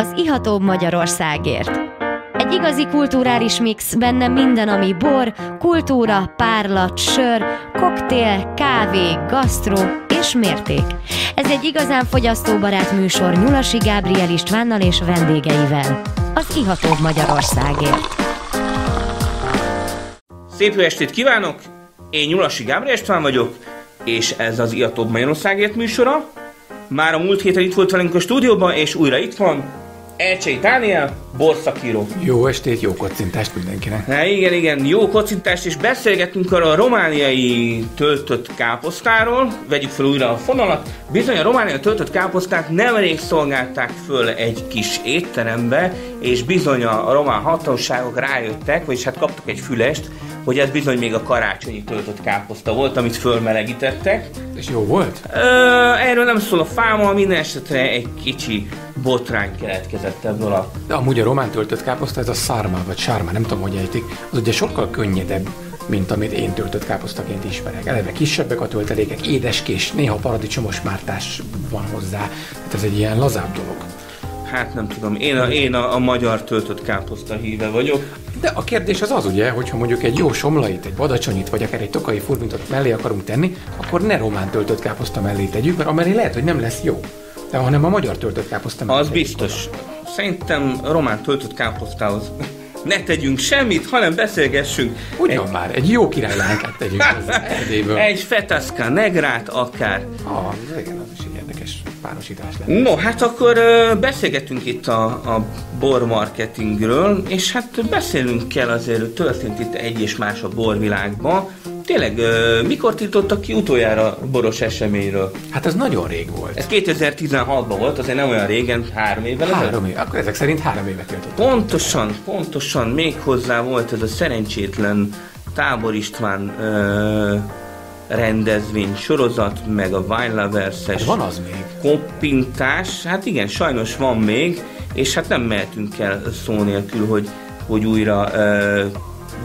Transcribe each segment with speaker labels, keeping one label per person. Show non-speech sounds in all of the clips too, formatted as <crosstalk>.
Speaker 1: az ihatóbb Magyarországért. Egy igazi kulturális mix, benne minden, ami bor, kultúra, párlat, sör, koktél, kávé, gasztró és mérték. Ez egy igazán fogyasztóbarát műsor Nyulasi Gábriel Istvánnal és vendégeivel. Az ihatóbb Magyarországért.
Speaker 2: Szép jó estét kívánok! Én Nyulasi Gábriel István vagyok, és ez az Ihatóbb Magyarországért műsora. Már a múlt héten itt volt velünk a stúdióban, és újra itt van Elcsei Dániel, borszakíró.
Speaker 3: Jó estét, jó kocintást mindenkinek.
Speaker 2: Na igen, igen, jó kocintást, és beszélgetünk arra a romániai töltött káposztáról. Vegyük fel újra a fonalat. Bizony a romániai töltött káposztát nemrég szolgálták föl egy kis étterembe, és bizony a román hatóságok rájöttek, vagyis hát kaptak egy fülest, hogy ez bizony még a karácsonyi töltött káposzta volt, amit fölmelegítettek.
Speaker 3: És jó volt?
Speaker 2: Ö, erről nem szól a fáma, minden esetre egy kicsi botrány keletkezett ebből a...
Speaker 3: De amúgy a román töltött káposzta, ez a szárma vagy sárma, nem tudom, hogy ejtik, az ugye sokkal könnyedebb, mint amit én töltött káposztaként ismerek. Eleve kisebbek a töltelékek, édeskés, néha paradicsomos mártás van hozzá. Tehát ez egy ilyen lazább dolog.
Speaker 2: Hát nem tudom, én a, én a, a magyar töltött káposzta híve vagyok.
Speaker 3: De a kérdés az az ugye, hogyha mondjuk egy jó somlait, egy badacsonyit, vagy akár egy tokai furmintot mellé akarunk tenni, akkor ne román töltött káposzta mellé tegyük, mert amellé lehet, hogy nem lesz jó. De hanem a magyar töltött káposzta mellé
Speaker 2: Az biztos.
Speaker 3: oda.
Speaker 2: Szerintem román töltött káposztához ne tegyünk semmit, hanem beszélgessünk.
Speaker 3: Ugyan már, egy jó királylánkát tegyünk hozzá Erdélyből. <laughs>
Speaker 2: Egy fetasca negrát akár.
Speaker 3: Ah, igen, az is egy érdekes párosítás lenne.
Speaker 2: No, hát akkor beszélgetünk itt a, a bor marketingről, és hát beszélünk kell azért, történt itt egy és más a borvilágban. Tényleg, mikor tiltottak ki utoljára boros eseményről?
Speaker 3: Hát ez nagyon rég volt.
Speaker 2: Ez 2016-ban volt, azért nem olyan régen, három évvel ezelőtt.
Speaker 3: Három év, akkor ezek szerint három évet töltött.
Speaker 2: Pontosan, pontosan, még hozzá volt ez a szerencsétlen Tábor István ö, rendezvény sorozat, meg a Wine Lovers-es
Speaker 3: Hát van az még.
Speaker 2: koppintás, hát igen, sajnos van még, és hát nem mehetünk el szó nélkül, hogy, hogy újra ö,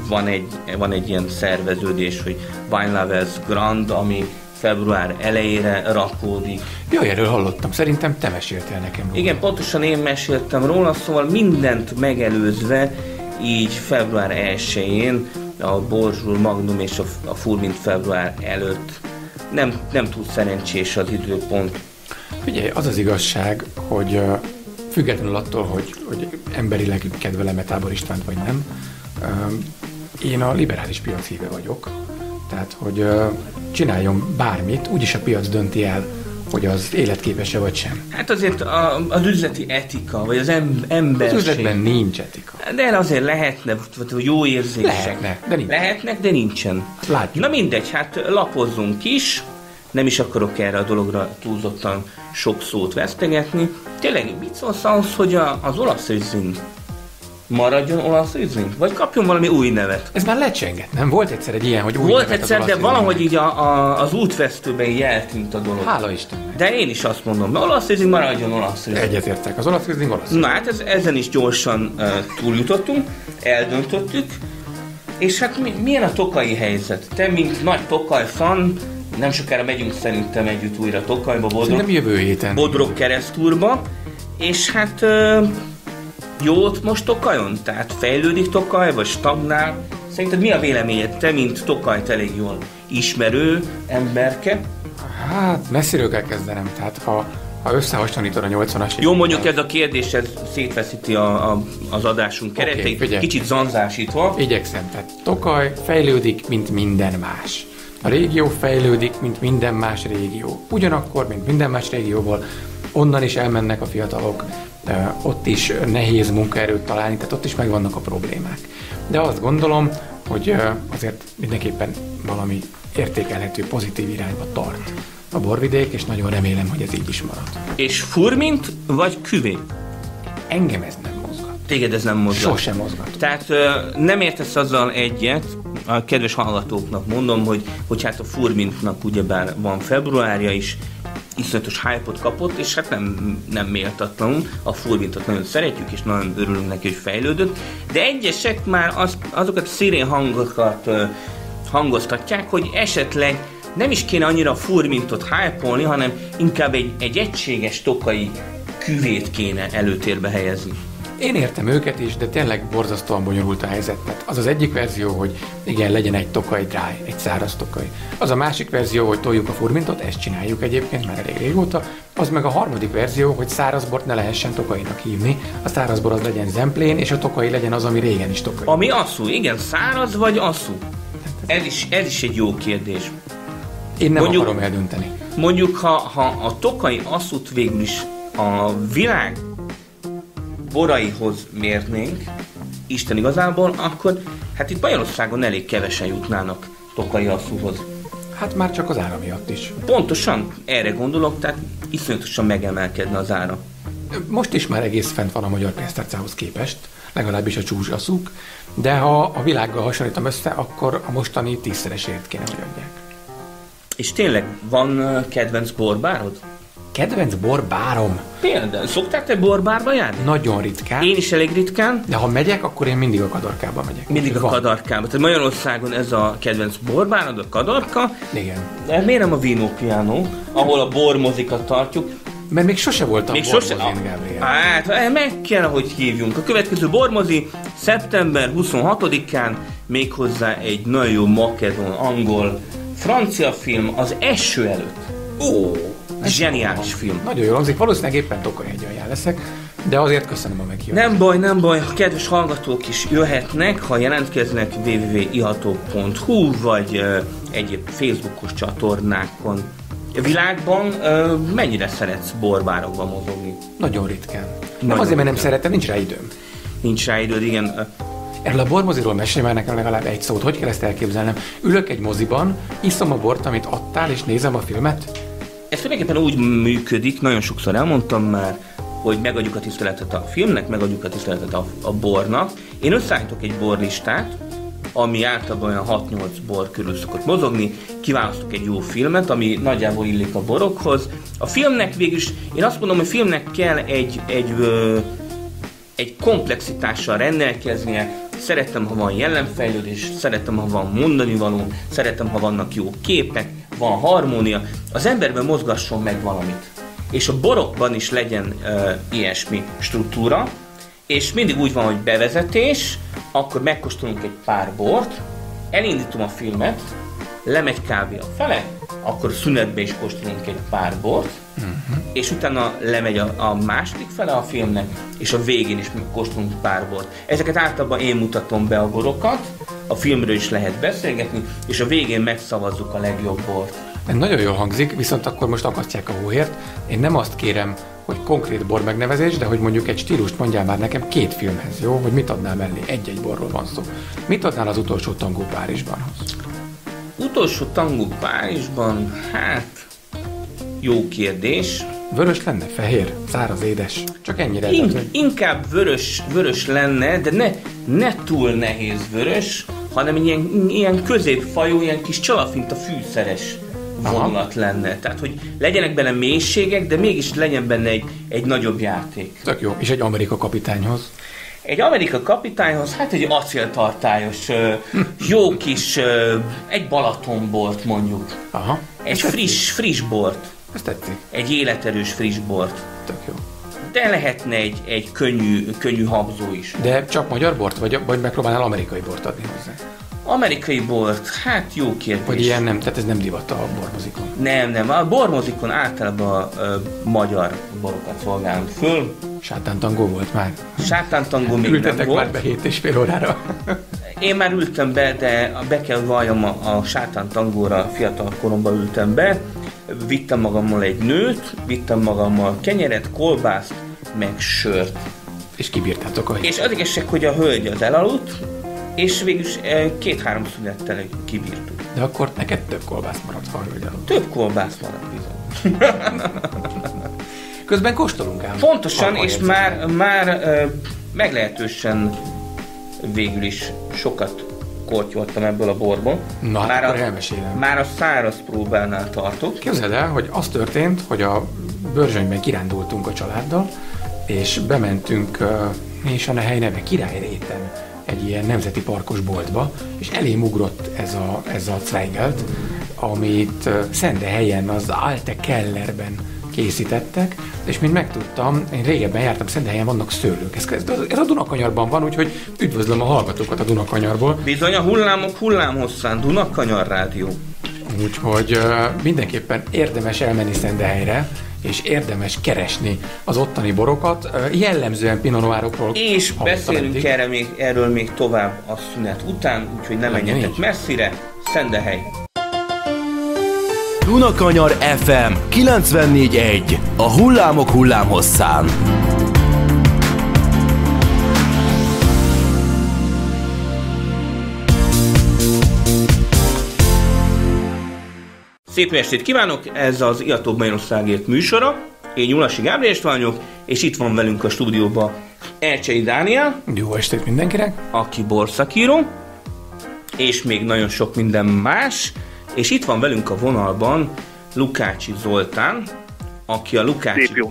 Speaker 2: van, egy, van egy ilyen szerveződés, hogy Wine Lovers Grand, ami február elejére rakódik.
Speaker 3: Jaj, erről hallottam. Szerintem te meséltél nekem róla.
Speaker 2: Igen, pontosan én meséltem róla, szóval mindent megelőzve, így február 1-én a Borzsul Magnum és a, a Furmint február előtt nem, nem túl szerencsés az időpont.
Speaker 3: Figyelj, az az igazság, hogy függetlenül attól, hogy, hogy emberileg kedvelem-e Tábor Istvánt vagy nem, én a liberális piac híve vagyok. Tehát, hogy uh, csináljon bármit, úgyis a piac dönti el, hogy az életképes-e vagy sem.
Speaker 2: Hát azért a, az üzleti etika, vagy az em,
Speaker 3: Az
Speaker 2: emberség...
Speaker 3: üzletben nincs etika.
Speaker 2: De azért lehetne, vagy jó érzések.
Speaker 3: Lehetne, de nincs.
Speaker 2: Lehetnek, de nincsen.
Speaker 3: Látjuk.
Speaker 2: Na mindegy, hát lapozzunk is, nem is akarok erre a dologra túlzottan sok szót vesztegetni. Tényleg, mit szólsz ahhoz, hogy a, az olasz maradjon olasz Riesling? Vagy kapjon valami új nevet?
Speaker 3: Ez már lecsengett, nem? Volt egyszer egy ilyen, hogy új
Speaker 2: Volt
Speaker 3: nevet
Speaker 2: egyszer, de valahogy így a, a, az útvesztőben így eltűnt a dolog.
Speaker 3: Hála Istennek.
Speaker 2: De én is azt mondom, mert olasz Riesling maradjon olasz Riesling.
Speaker 3: Egyetértek. Az olasz Riesling olasz.
Speaker 2: Na hát ez, ezen is gyorsan uh, túljutottunk, eldöntöttük, és hát mi, milyen a tokai helyzet? Te, mint nagy tokaj fan, nem sokára megyünk szerintem együtt újra Tokajba, Bodrog,
Speaker 3: Szerintem jövő héten.
Speaker 2: Bodrog keresztúrba, és hát uh, jó ott most Tokajon? Tehát fejlődik Tokaj, vagy stagnál? Szerinted mi a véleményed, te, mint Tokajt elég jól ismerő emberke?
Speaker 3: Hát, messziről kell kezdenem. Tehát, ha, ha összehasonlítod a 80-as
Speaker 2: Jó, mondjuk ez a kérdés, ez szétveszíti a, a, az adásunk kereteit,
Speaker 3: figyelj.
Speaker 2: kicsit zanzásítva.
Speaker 3: Igyekszem. Tehát Tokaj fejlődik, mint minden más. A régió fejlődik, mint minden más régió. Ugyanakkor, mint minden más régióból, onnan is elmennek a fiatalok, ott is nehéz munkaerőt találni, tehát ott is megvannak a problémák. De azt gondolom, hogy azért mindenképpen valami értékelhető pozitív irányba tart a borvidék, és nagyon remélem, hogy ez így is marad.
Speaker 2: És furmint vagy küvé?
Speaker 3: Engem ez nem mozgat.
Speaker 2: Téged ez nem mozgat.
Speaker 3: Sosem mozgat.
Speaker 2: Tehát nem értesz azzal egyet, a kedves hallgatóknak mondom, hogy, hogy hát a Furmintnak ugyebár van februárja is, iszonyatos hype kapott, és hát nem, nem méltatlanul. A Furmintot nagyon szeretjük, és nagyon örülünk neki, hogy fejlődött. De egyesek már az, azokat a szirén hangokat hangoztatják, hogy esetleg nem is kéne annyira a Furmintot hype hanem inkább egy, egy egységes tokai küvét kéne előtérbe helyezni.
Speaker 3: Én értem őket is, de tényleg borzasztóan bonyolult a helyzet. Tehát az az egyik verzió, hogy igen, legyen egy tokaj dry, egy száraz tokaj. Az a másik verzió, hogy toljuk a furmintot, ezt csináljuk egyébként már elég régóta. Az meg a harmadik verzió, hogy szárazbort ne lehessen tokainak hívni. A szárazbor az legyen zemplén, és a tokai legyen az, ami régen is tokai.
Speaker 2: Ami asszú, igen, száraz vagy asszú? Ez is, ez is egy jó kérdés.
Speaker 3: Én nem mondjuk, akarom eldönteni.
Speaker 2: Mondjuk, ha, ha a tokai asszút végül is a világ boraihoz mérnénk, Isten igazából, akkor hát itt Magyarországon elég kevesen jutnának Tokai asszúhoz.
Speaker 3: Hát már csak az ára miatt is.
Speaker 2: Pontosan, erre gondolok, tehát iszonyatosan megemelkedne az ára.
Speaker 3: Most is már egész fent van a magyar pénztárcához képest, legalábbis a csúzsaszuk, de ha a világgal hasonlítom össze, akkor a mostani tízszeresért kéne, hogy adják.
Speaker 2: És tényleg van kedvenc borbárod?
Speaker 3: Kedvenc borbárom?
Speaker 2: Például, szoktál te borbárba járni?
Speaker 3: Nagyon ritkán.
Speaker 2: Én is elég ritkán.
Speaker 3: De ha megyek, akkor én mindig a kadarkába megyek.
Speaker 2: Mindig a van. kadarkába. Tehát Magyarországon ez a kedvenc borbárod, a kadarka.
Speaker 3: Igen.
Speaker 2: De miért nem a Vino Piano, ahol a bormozikat tartjuk?
Speaker 3: Mert még sose voltam még sose, Gabriel.
Speaker 2: Hát, eh, meg kell, hogy hívjunk. A következő bormozi szeptember 26-án méghozzá egy nagyon jó makedon, angol, francia film az eső előtt. Ó, Zseniális film.
Speaker 3: Nagyon jól hangzik, valószínűleg éppen Tokaj leszek, de azért köszönöm a meghívást.
Speaker 2: Nem baj, nem baj, kedves hallgatók is jöhetnek, ha jelentkeznek www.iható.hu vagy uh, egyéb Facebookos csatornákon. A világban uh, mennyire szeretsz borbárokban mozogni?
Speaker 3: Nagyon ritkán. Nagyon nem azért, mert nem szeretem, nincs rá időm.
Speaker 2: Nincs rá időd, igen.
Speaker 3: Erről a bormoziról mesélj már nekem legalább egy szót. Hogy kell ezt elképzelnem? Ülök egy moziban, iszom a bort, amit adtál, és nézem a filmet?
Speaker 2: Ez tulajdonképpen úgy működik, nagyon sokszor elmondtam már, hogy megadjuk a tiszteletet a filmnek, megadjuk a tiszteletet a, a bornak. Én összeállítok egy borlistát, ami általában olyan 6-8 bor körül szokott mozogni, kiválasztok egy jó filmet, ami nagyjából illik a borokhoz. A filmnek végül is, én azt mondom, hogy filmnek kell egy, egy, egy komplexitással rendelkeznie, szeretem, ha van jelenfejlődés, szeretem, ha van mondani való, szeretem, ha vannak jó képek, van harmónia, az emberben mozgasson meg valamit. És a borokban is legyen uh, ilyesmi struktúra, és mindig úgy van, hogy bevezetés, akkor megkóstolunk egy pár bort, elindítom a filmet, lemegy kávé a fele, akkor szünetbe is kóstolunk egy pár bort, uh-huh. és utána lemegy a, a második fele a filmnek, és a végén is kóstolunk pár bort. Ezeket általában én mutatom be a borokat, a filmről is lehet beszélgetni, és a végén megszavazzuk a legjobb bort.
Speaker 3: Ez nagyon jól hangzik, viszont akkor most akasztják a hóhért. Én nem azt kérem, hogy konkrét bor megnevezés, de hogy mondjuk egy stílust mondjál már nekem két filmhez, jó? Hogy mit adnál mellé? Egy-egy borról van szó. Mit adnál az utolsó tangó Párizsbanhoz?
Speaker 2: Utolsó tangó Párizsban? Hát, jó kérdés.
Speaker 3: Vörös lenne? Fehér? Száraz, édes? Csak ennyire.
Speaker 2: In- inkább vörös, vörös lenne, de ne, ne túl nehéz vörös, hanem ilyen, ilyen középfajú, ilyen kis csalafinta fűszeres vonulat lenne. Tehát, hogy legyenek benne mélységek, de mégis legyen benne egy, egy nagyobb játék.
Speaker 3: Tök jó. És egy Amerika kapitányhoz?
Speaker 2: Egy Amerika kapitányhoz, hát egy acéltartályos, <laughs> jó kis, egy Balatonbort mondjuk.
Speaker 3: Aha.
Speaker 2: Egy friss, friss bort.
Speaker 3: Ez tetszik.
Speaker 2: Egy életerős friss bort.
Speaker 3: Tök jó.
Speaker 2: De lehetne egy, egy könnyű, könnyű habzó is.
Speaker 3: De csak magyar bort, vagy, vagy megpróbálnál amerikai bort adni hozzá?
Speaker 2: Amerikai bort, hát jó kérdés.
Speaker 3: Vagy ilyen nem, tehát ez nem divat a bormozikon?
Speaker 2: Nem, nem, a bormozikon általában ö, magyar borokat szolgálunk föl.
Speaker 3: Sátántangó volt már?
Speaker 2: Sátántangó még
Speaker 3: Ültetek
Speaker 2: nem volt.
Speaker 3: már be 7 és fél órára?
Speaker 2: Én már ültem be, de be kell valljam a, a sátántangóra, fiatal koromban ültem be. Vittem magammal egy nőt, vittem magammal kenyeret, kolbászt, meg sört.
Speaker 3: És kibírtátok a
Speaker 2: És az igazság, hogy a hölgy az elaludt, és végül két-három szünettel kibírtuk.
Speaker 3: De akkor neked több kolbász maradt, ha elaludt.
Speaker 2: Több kolbász maradt bizony. <laughs>
Speaker 3: Közben kóstolunk ám.
Speaker 2: Pontosan, és már, már meglehetősen végül is sokat kortyoltam ebből a borból.
Speaker 3: Na,
Speaker 2: már
Speaker 3: akkor
Speaker 2: a,
Speaker 3: elmesélem.
Speaker 2: Már a száraz próbánál tartok.
Speaker 3: Képzeld el, hogy az történt, hogy a Börzsönyben kirándultunk a családdal, és bementünk, uh, és a hely neve Királyréten, egy ilyen nemzeti parkos boltba, és elém ugrott ez a, ez a Zweigelt, amit Szende helyen az Alte Kellerben készítettek, és mint megtudtam, én régebben jártam Szendehelyen, vannak szőlők. Ez, ez a Dunakanyarban van, úgyhogy üdvözlöm a hallgatókat a Dunakanyarból.
Speaker 2: Bizony a hullámok hullámhosszán, Dunakanyar Rádió.
Speaker 3: Úgyhogy uh, mindenképpen érdemes elmenni Szendehelyre, és érdemes keresni az ottani borokat, jellemzően Pinot Noirokról.
Speaker 2: És beszélünk erre még, erről még tovább a szünet után, úgyhogy ne menjetek messzire, Szendehely.
Speaker 4: Dunakanyar FM 94.1 A hullámok hullámhosszán.
Speaker 2: Szép estét kívánok, ez az Iatóbb Magyarországért műsora. Én Nyulasi Gábriel vagyok, és itt van velünk a stúdióban Elcsei Dániel.
Speaker 3: Jó estét mindenkinek.
Speaker 2: Aki borszakíró, és még nagyon sok minden más. És itt van velünk a vonalban Lukácsi Zoltán, aki a Lukácsi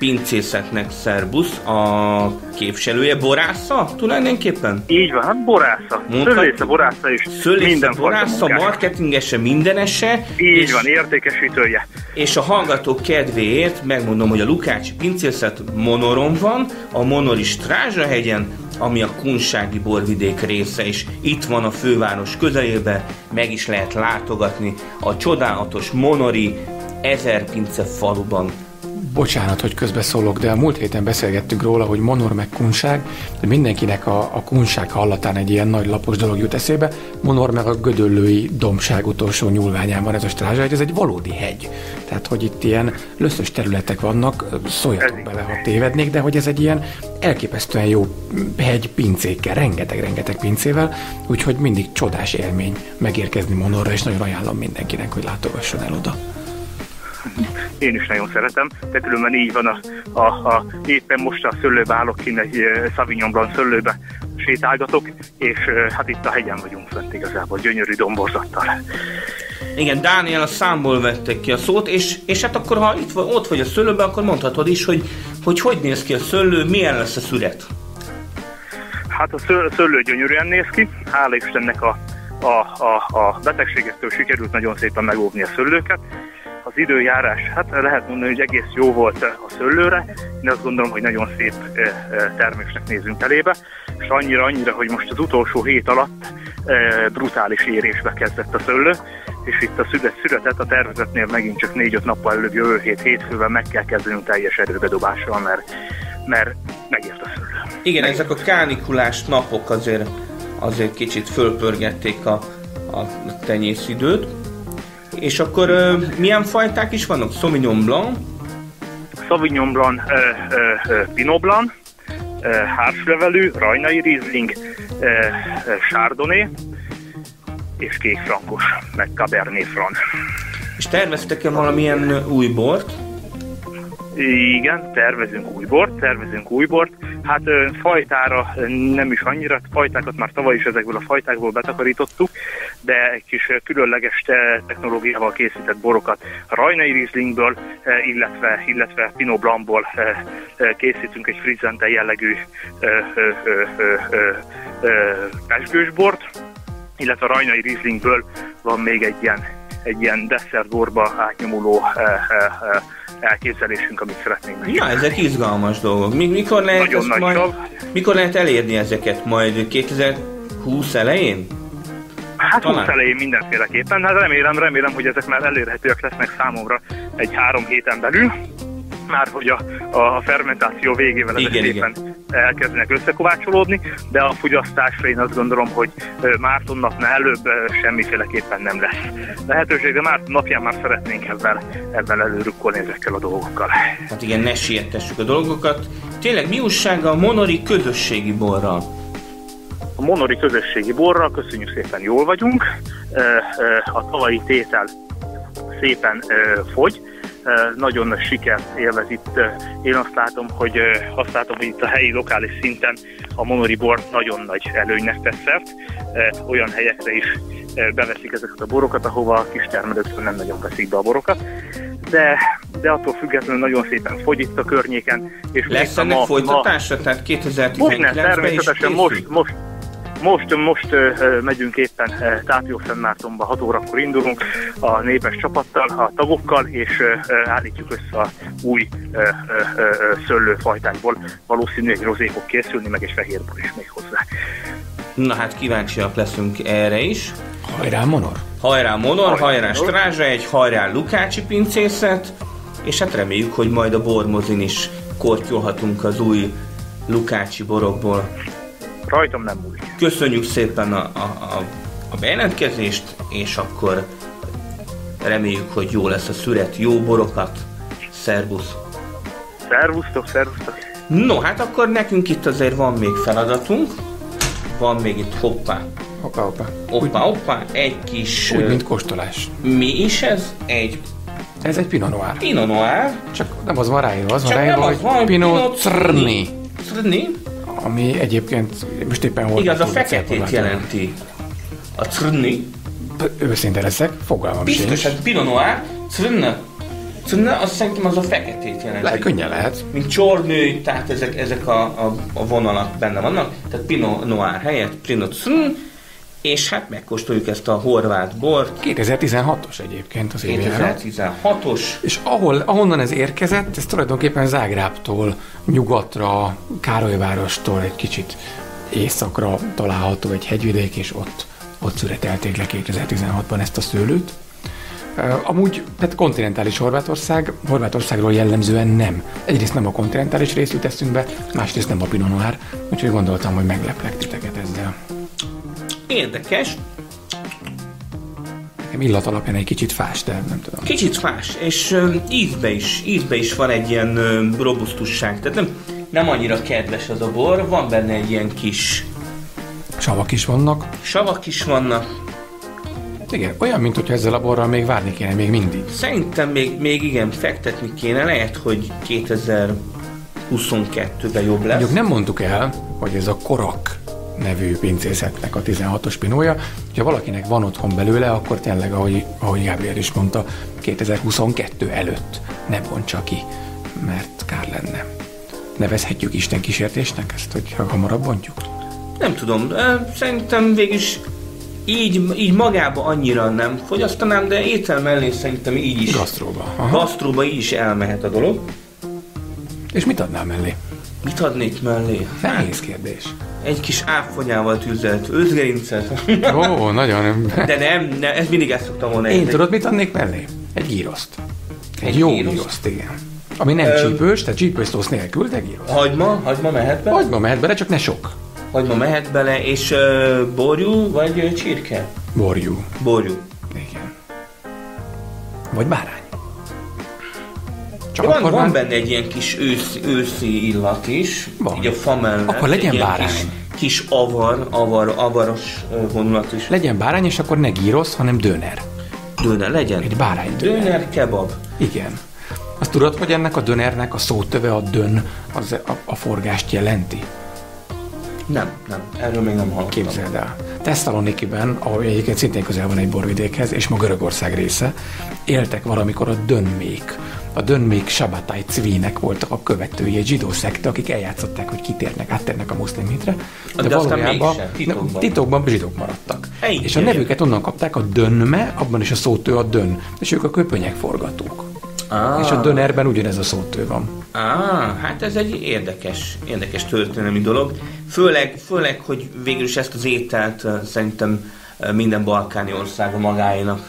Speaker 2: pincészetnek szerbusz, a képviselője, borásza tulajdonképpen?
Speaker 5: Így van, hát borásza. Szőlésze, borásza és
Speaker 2: Szőlésze, minden borásza, marketingese, mindenese.
Speaker 5: Így és, van, értékesítője.
Speaker 2: És a hallgatók kedvéért megmondom, hogy a Lukácsi pincészet Monoron van, a Monori Strázsahegyen, ami a kunsági borvidék része, és itt van a főváros közelében, meg is lehet látogatni a csodálatos Monori ezer pince faluban
Speaker 3: Bocsánat, hogy közbeszólok, de a múlt héten beszélgettünk róla, hogy Monor meg kunság, de mindenkinek a, a kunság hallatán egy ilyen nagy lapos dolog jut eszébe. Monor meg a gödöllői domság utolsó nyúlványán van ez a strázsa, ez egy valódi hegy. Tehát, hogy itt ilyen löszös területek vannak, szóljatok bele, ha tévednék, de hogy ez egy ilyen elképesztően jó hegy pincékkel, rengeteg-rengeteg pincével, úgyhogy mindig csodás élmény megérkezni Monorra, és nagyon ajánlom mindenkinek, hogy látogasson el oda
Speaker 5: én is nagyon szeretem, de különben így van a, a, a éppen most a szőlőbe állok kint egy Savignon Blanc szőlőbe sétálgatok, és hát itt a hegyen vagyunk fent igazából, gyönyörű domborzattal.
Speaker 2: Igen, Dániel a számból vettek ki a szót, és, és hát akkor, ha itt ott vagy a szőlőben, akkor mondhatod is, hogy, hogy hogy néz ki a szőlő, milyen lesz a szület?
Speaker 5: Hát a szőlő gyönyörűen néz ki, hála Istennek a, a, a, a betegségektől sikerült nagyon szépen megóvni a szőlőket, az időjárás, hát lehet mondani, hogy egész jó volt a szőlőre, én azt gondolom, hogy nagyon szép termésnek nézünk elébe, és annyira, annyira, hogy most az utolsó hét alatt brutális érésbe kezdett a szőlő, és itt a szület, születet a tervezetnél megint csak 4-5 nappal előbb jövő hét hétfőben meg kell kezdenünk teljes erőbedobással, mert, mert megért a szőlő.
Speaker 2: Igen, megért. ezek a kánikulás napok azért, azért kicsit fölpörgették a, a tenyészidőt, és akkor milyen fajták is vannak? Sauvignon Blanc?
Speaker 5: Sauvignon Blanc, uh, uh, Pinot Blanc, uh, hárslevelű, rajnai Riesling, uh, uh, Chardonnay és kékfrankos, meg Cabernet Franc.
Speaker 2: És terveztek-e valamilyen új bort?
Speaker 5: Igen, tervezünk új bort, tervezünk új bort. Hát fajtára nem is annyira, fajtákat már tavaly is ezekből a fajtákból betakarítottuk, de egy kis különleges technológiával készített borokat Rajnai Rieslingből, illetve, illetve Pinot Blancból készítünk egy frizzente jellegű pesgősbort, illetve Rajnai Rieslingből van még egy ilyen, egy ilyen desszertborba átnyomuló elképzelésünk, amit szeretnénk
Speaker 2: meg. Ja, ezek izgalmas dolgok. Mikor lehet, Nagyon ezt majd, mikor lehet elérni ezeket? Majd 2020 elején?
Speaker 5: Hát Talán. 20 elején mindenféleképpen, hát remélem, remélem, hogy ezek már elérhetőek lesznek számomra egy három héten belül már hogy a, a fermentáció végével ezek igen, szépen igen. elkezdenek összekovácsolódni, de a fogyasztásra én azt gondolom, hogy Márton napnál előbb semmiféleképpen nem lesz lehetőség, de Márton napján már szeretnénk ebben, ebben előrukkolni ezekkel a dolgokkal.
Speaker 2: Hát igen, ne siettessük a dolgokat. Tényleg mi újsága a Monori közösségi borral?
Speaker 5: A Monori közösségi borral köszönjük szépen, jól vagyunk. A tavalyi tétel szépen fogy, nagyon nagy sikert élvez itt. Én azt látom, hogy azt látom, hogy itt a helyi lokális szinten a Monori bor nagyon nagy előnynek tesz szert. Olyan helyekre is beveszik ezeket a borokat, ahova a kis termelőktől nem nagyon veszik be a borokat. De, de attól függetlenül nagyon szépen fogy itt a környéken.
Speaker 2: És Lesz ennek ma, folytatása? Ma... Tehát 2019-ben
Speaker 5: természetesen most, most, Most, most megyünk éppen Tápió Szentmártonba, 6 órakor indulunk a népes csapattal, a tagokkal, és állítjuk össze a új szőlőfajtákból. Valószínűleg rozé fog készülni, meg egy fehérbor is még hozzá.
Speaker 2: Na hát kíváncsiak leszünk erre is.
Speaker 3: Hajrá, Monor!
Speaker 2: Hajrá Monor, hajrá Strázsa, egy hajrá Lukácsi pincészet, és hát reméljük, hogy majd a bormozin is kortyolhatunk az új Lukácsi borokból.
Speaker 5: Rajtam nem múlik.
Speaker 2: Köszönjük szépen a, a, a, a bejelentkezést, és akkor reméljük, hogy jó lesz a szüret, jó borokat. Szervusz!
Speaker 5: Szervusztok, szervusztok!
Speaker 2: No, hát akkor nekünk itt azért van még feladatunk. Van még itt hoppá,
Speaker 3: Hoppá, hoppá.
Speaker 2: hoppá, hoppá, egy kis...
Speaker 3: Úgy, mint kóstolás.
Speaker 2: Mi is ez? Egy
Speaker 3: Ez egy Pinot Noir.
Speaker 2: Pinot Noir.
Speaker 3: Csak nem az van ráírva, az van
Speaker 2: Csak nem
Speaker 3: ráírva,
Speaker 2: az van,
Speaker 3: hogy Pinot Crni.
Speaker 2: Crni.
Speaker 3: Ami egyébként most éppen hol
Speaker 2: Igaz, a feketét jelenti. A Crni.
Speaker 3: Őszinte leszek, fogalmam
Speaker 2: Biztos, hát Pinot Noir. Crni. Crni, azt szerintem az a feketét jelenti.
Speaker 3: Le, könnyen lehet.
Speaker 2: mint csornő, tehát ezek, ezek a, a, a vonalak benne vannak, tehát Pinot Noir helyett Pinot Sun, és hát megkóstoljuk ezt a horvát bort,
Speaker 3: 2016-os egyébként az évjárat.
Speaker 2: 2016-os,
Speaker 3: És ahol, ahonnan ez érkezett, ez tulajdonképpen Zágrábtól, nyugatra, Károlyvárostól egy kicsit északra található egy hegyvidék, és ott, ott szüretelték le 2016-ban ezt a szőlőt. Amúgy, tehát kontinentális Horvátország, Horvátországról jellemzően nem. Egyrészt nem a kontinentális részt jut eszünkbe, másrészt nem a Pinot Noir, úgyhogy gondoltam, hogy megleplek titeket ezzel.
Speaker 2: Érdekes,
Speaker 3: Nekem illat alapján egy kicsit fás, de nem tudom.
Speaker 2: kicsit fás, és ö, ízbe is, ízbe is van egy ilyen ö, robusztusság, tehát nem, nem annyira kedves az a bor, van benne egy ilyen kis
Speaker 3: Savak is vannak.
Speaker 2: savak is vannak,
Speaker 3: Igen, olyan, mint hogyha ezzel a borral még várni kéne még mindig.
Speaker 2: Szerintem még, még igen, fektetni kéne, lehet, hogy 2022-ben jobb lesz.
Speaker 3: Mondjuk nem mondtuk el, hogy ez a Korak nevű pincészetnek a 16-os pinója. Ha valakinek van otthon belőle, akkor tényleg, ahogy, ahogy Gabriel is mondta, 2022 előtt ne bontsa ki, mert kár lenne. Nevezhetjük Isten kísértésnek ezt, hogy hamarabb bontjuk?
Speaker 2: Nem tudom, szerintem végülis így, így magába annyira nem fogyasztanám, de étel mellé szerintem így is.
Speaker 3: Gasztróba. Aha.
Speaker 2: Gasztróba így is elmehet a dolog.
Speaker 3: És mit adnál mellé?
Speaker 2: Mit adnék mellé?
Speaker 3: Nehéz kérdés.
Speaker 2: Egy kis áfonyával tüzelt őzgerincet.
Speaker 3: Ó, nagyon...
Speaker 2: De nem, nem, ez mindig ezt szoktam volna
Speaker 3: Én tudod, mit adnék mellé? Egy gíroszt. Egy,
Speaker 2: Egy
Speaker 3: jó
Speaker 2: gíroszt?
Speaker 3: gíroszt, igen. Ami nem csípős, tehát csípős szósz nélkül, de gíroszt.
Speaker 2: Hagyma, hagyma mehet bele?
Speaker 3: Hagyma mehet bele, csak ne sok.
Speaker 2: Hagyma mehet bele, és uh, borjú vagy ö, csirke?
Speaker 3: Borjú.
Speaker 2: Borjú.
Speaker 3: Igen. Vagy bárány. Csak
Speaker 2: De van,
Speaker 3: akkor
Speaker 2: van
Speaker 3: már...
Speaker 2: benne egy ilyen kis őszi, őszi illat is,
Speaker 3: Van.
Speaker 2: így a fa mellett.
Speaker 3: Akkor legyen bárány.
Speaker 2: Kis, kis avar, avar, avaros vonulat is.
Speaker 3: Legyen bárány, és akkor ne gírosz, hanem döner.
Speaker 2: Döner legyen.
Speaker 3: Egy bárány döner.
Speaker 2: Döner, kebab.
Speaker 3: Igen. Azt tudod, hogy ennek a dönernek a szótöve, a dön, az a, a forgást jelenti?
Speaker 2: Nem, nem, erről még nem hallottam.
Speaker 3: Képzeld el. Tesszalonikiben, ahol egyébként szintén közel van egy borvidékhez, és ma Görögország része, éltek valamikor a dönmék. A dönmék Sabatai Cvínek voltak a követői, egy zsidó szekte, akik eljátszották, hogy kitérnek, áttérnek a muszlim hitre,
Speaker 2: De aztán mégsem, titokban.
Speaker 3: titokban zsidók maradtak.
Speaker 2: Ej,
Speaker 3: és a nevüket onnan kapták, a dönme, abban is a szótő a dön, és ők a köpönyek forgatók.
Speaker 2: Ah,
Speaker 3: És a dönerben ugyanez a szótő van.
Speaker 2: ah, hát ez egy érdekes, érdekes történelmi dolog. Főleg, főleg, hogy végül is ezt az ételt szerintem minden balkáni ország magáénak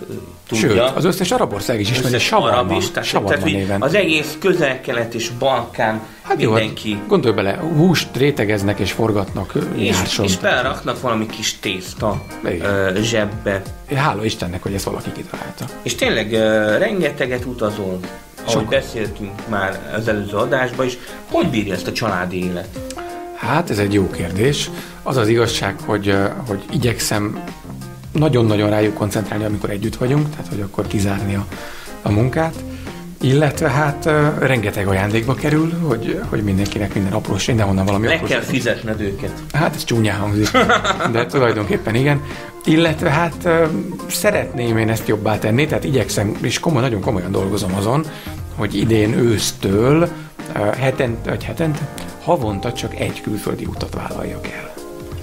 Speaker 2: tudja.
Speaker 3: Sőt, az összes arab ország is ismeri
Speaker 2: Összes
Speaker 3: Savarma,
Speaker 2: arab is, tehát,
Speaker 3: Savarma
Speaker 2: tehát,
Speaker 3: néven.
Speaker 2: az egész közel-kelet és Balkán
Speaker 3: Hát jó,
Speaker 2: mindenki.
Speaker 3: hát gondolj bele, húst rétegeznek és forgatnak
Speaker 2: és,
Speaker 3: járson.
Speaker 2: és beleraknak valami kis tészta ö, zsebbe.
Speaker 3: Hála Istennek, hogy ezt valaki kitalálta.
Speaker 2: És tényleg ö, rengeteget utazol, ahogy
Speaker 3: Sokat.
Speaker 2: beszéltünk már az előző adásban is. Hogy bírja ezt a családi élet?
Speaker 3: Hát ez egy jó kérdés. Az az igazság, hogy, hogy igyekszem nagyon-nagyon rájuk koncentrálni, amikor együtt vagyunk, tehát hogy akkor kizárni a, a munkát. Illetve hát ö, rengeteg ajándékba kerül, hogy, hogy mindenkinek minden aprós, mindenhonnan valami
Speaker 2: Le
Speaker 3: aprós.
Speaker 2: kell fizetned őket.
Speaker 3: Hát ez csúnyán hangzik, de tulajdonképpen igen. Illetve hát ö, szeretném én ezt jobbá tenni, tehát igyekszem, és komoly, nagyon komolyan dolgozom azon, hogy idén ősztől ö, hetente, vagy hetente, havonta csak egy külföldi utat vállaljak el.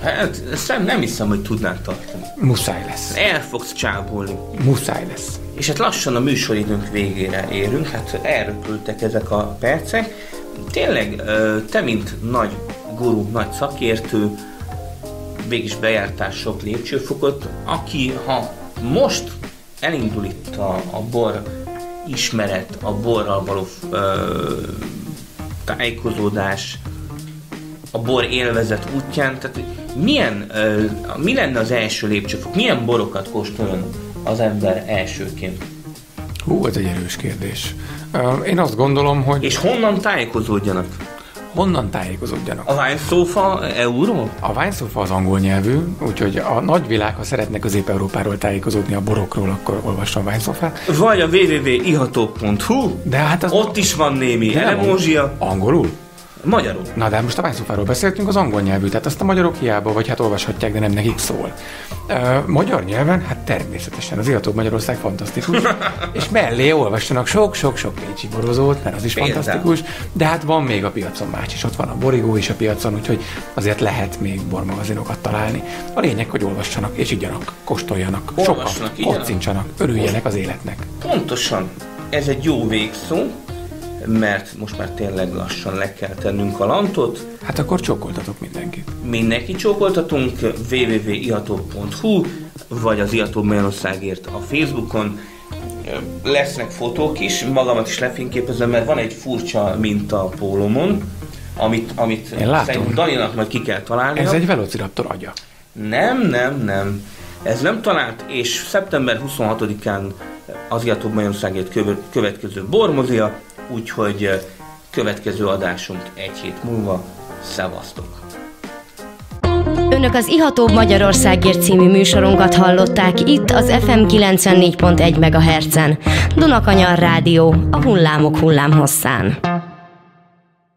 Speaker 2: Hát ezt nem, nem hiszem, hogy tudnánk tartani.
Speaker 3: Muszáj lesz.
Speaker 2: El fogsz csábulni.
Speaker 3: Muszáj lesz.
Speaker 2: És hát lassan a műsoridőnk végére érünk, hát elröpültek ezek a percek. Tényleg, te mint nagy guru, nagy szakértő, végig bejártál sok lépcsőfokot, aki ha most elindul itt a, a bor ismeret, a borral való ö, tájékozódás, a bor élvezet útján, tehát milyen, mi lenne az első lépcsőfok, milyen borokat kóstoljon az ember elsőként?
Speaker 3: Hú, ez egy erős kérdés. Én azt gondolom, hogy...
Speaker 2: És honnan tájékozódjanak?
Speaker 3: honnan tájékozódjanak?
Speaker 2: A Wine Sofa euró?
Speaker 3: A Wine Sofa az angol nyelvű, úgyhogy a nagyvilág, ha szeretne Közép-Európáról tájékozódni a borokról, akkor olvasson Wine Sofa.
Speaker 2: Vagy a www.iható.hu,
Speaker 3: de hát az
Speaker 2: ott is van némi elemózsia.
Speaker 3: Angolul?
Speaker 2: Magyarul.
Speaker 3: Na de hát most a Ványszofáról beszéltünk, az angol nyelvű, tehát azt a magyarok hiába, vagy hát olvashatják, de nem nekik szól. Magyar nyelven, hát természetesen az Irató Magyarország fantasztikus, <laughs> és mellé olvassanak sok-sok-sok pécsi borozót, mert az is Például. fantasztikus, de hát van még a piacon más is, ott van a borigó is a piacon, úgyhogy azért lehet még bormagazinokat találni. A lényeg, hogy olvassanak és igyanak, kóstoljanak, sokat, kocincsanak, örüljenek az életnek.
Speaker 2: Pontosan. Ez egy jó végszó, mert most már tényleg lassan le kell tennünk a lantot.
Speaker 3: Hát akkor csókoltatok mindenkit.
Speaker 2: Mindenki csókoltatunk, www.iható.hu, vagy az Iható Magyarországért a Facebookon. Lesznek fotók is, magamat is lefényképezem, mert van egy furcsa minta a pólomon, amit, amit
Speaker 3: Én látom.
Speaker 2: Daninak majd ki kell találni.
Speaker 3: Ez egy Velociraptor agya.
Speaker 2: Nem, nem, nem. Ez nem talált, és szeptember 26-án az Iható Magyarországért következő bormozia, úgyhogy következő adásunk egy hét múlva. Szevasztok!
Speaker 1: Önök az Ihatóbb Magyarországért című műsorunkat hallották itt az FM 94.1 MHz-en. Dunakanyar Rádió, a hullámok hullámhosszán.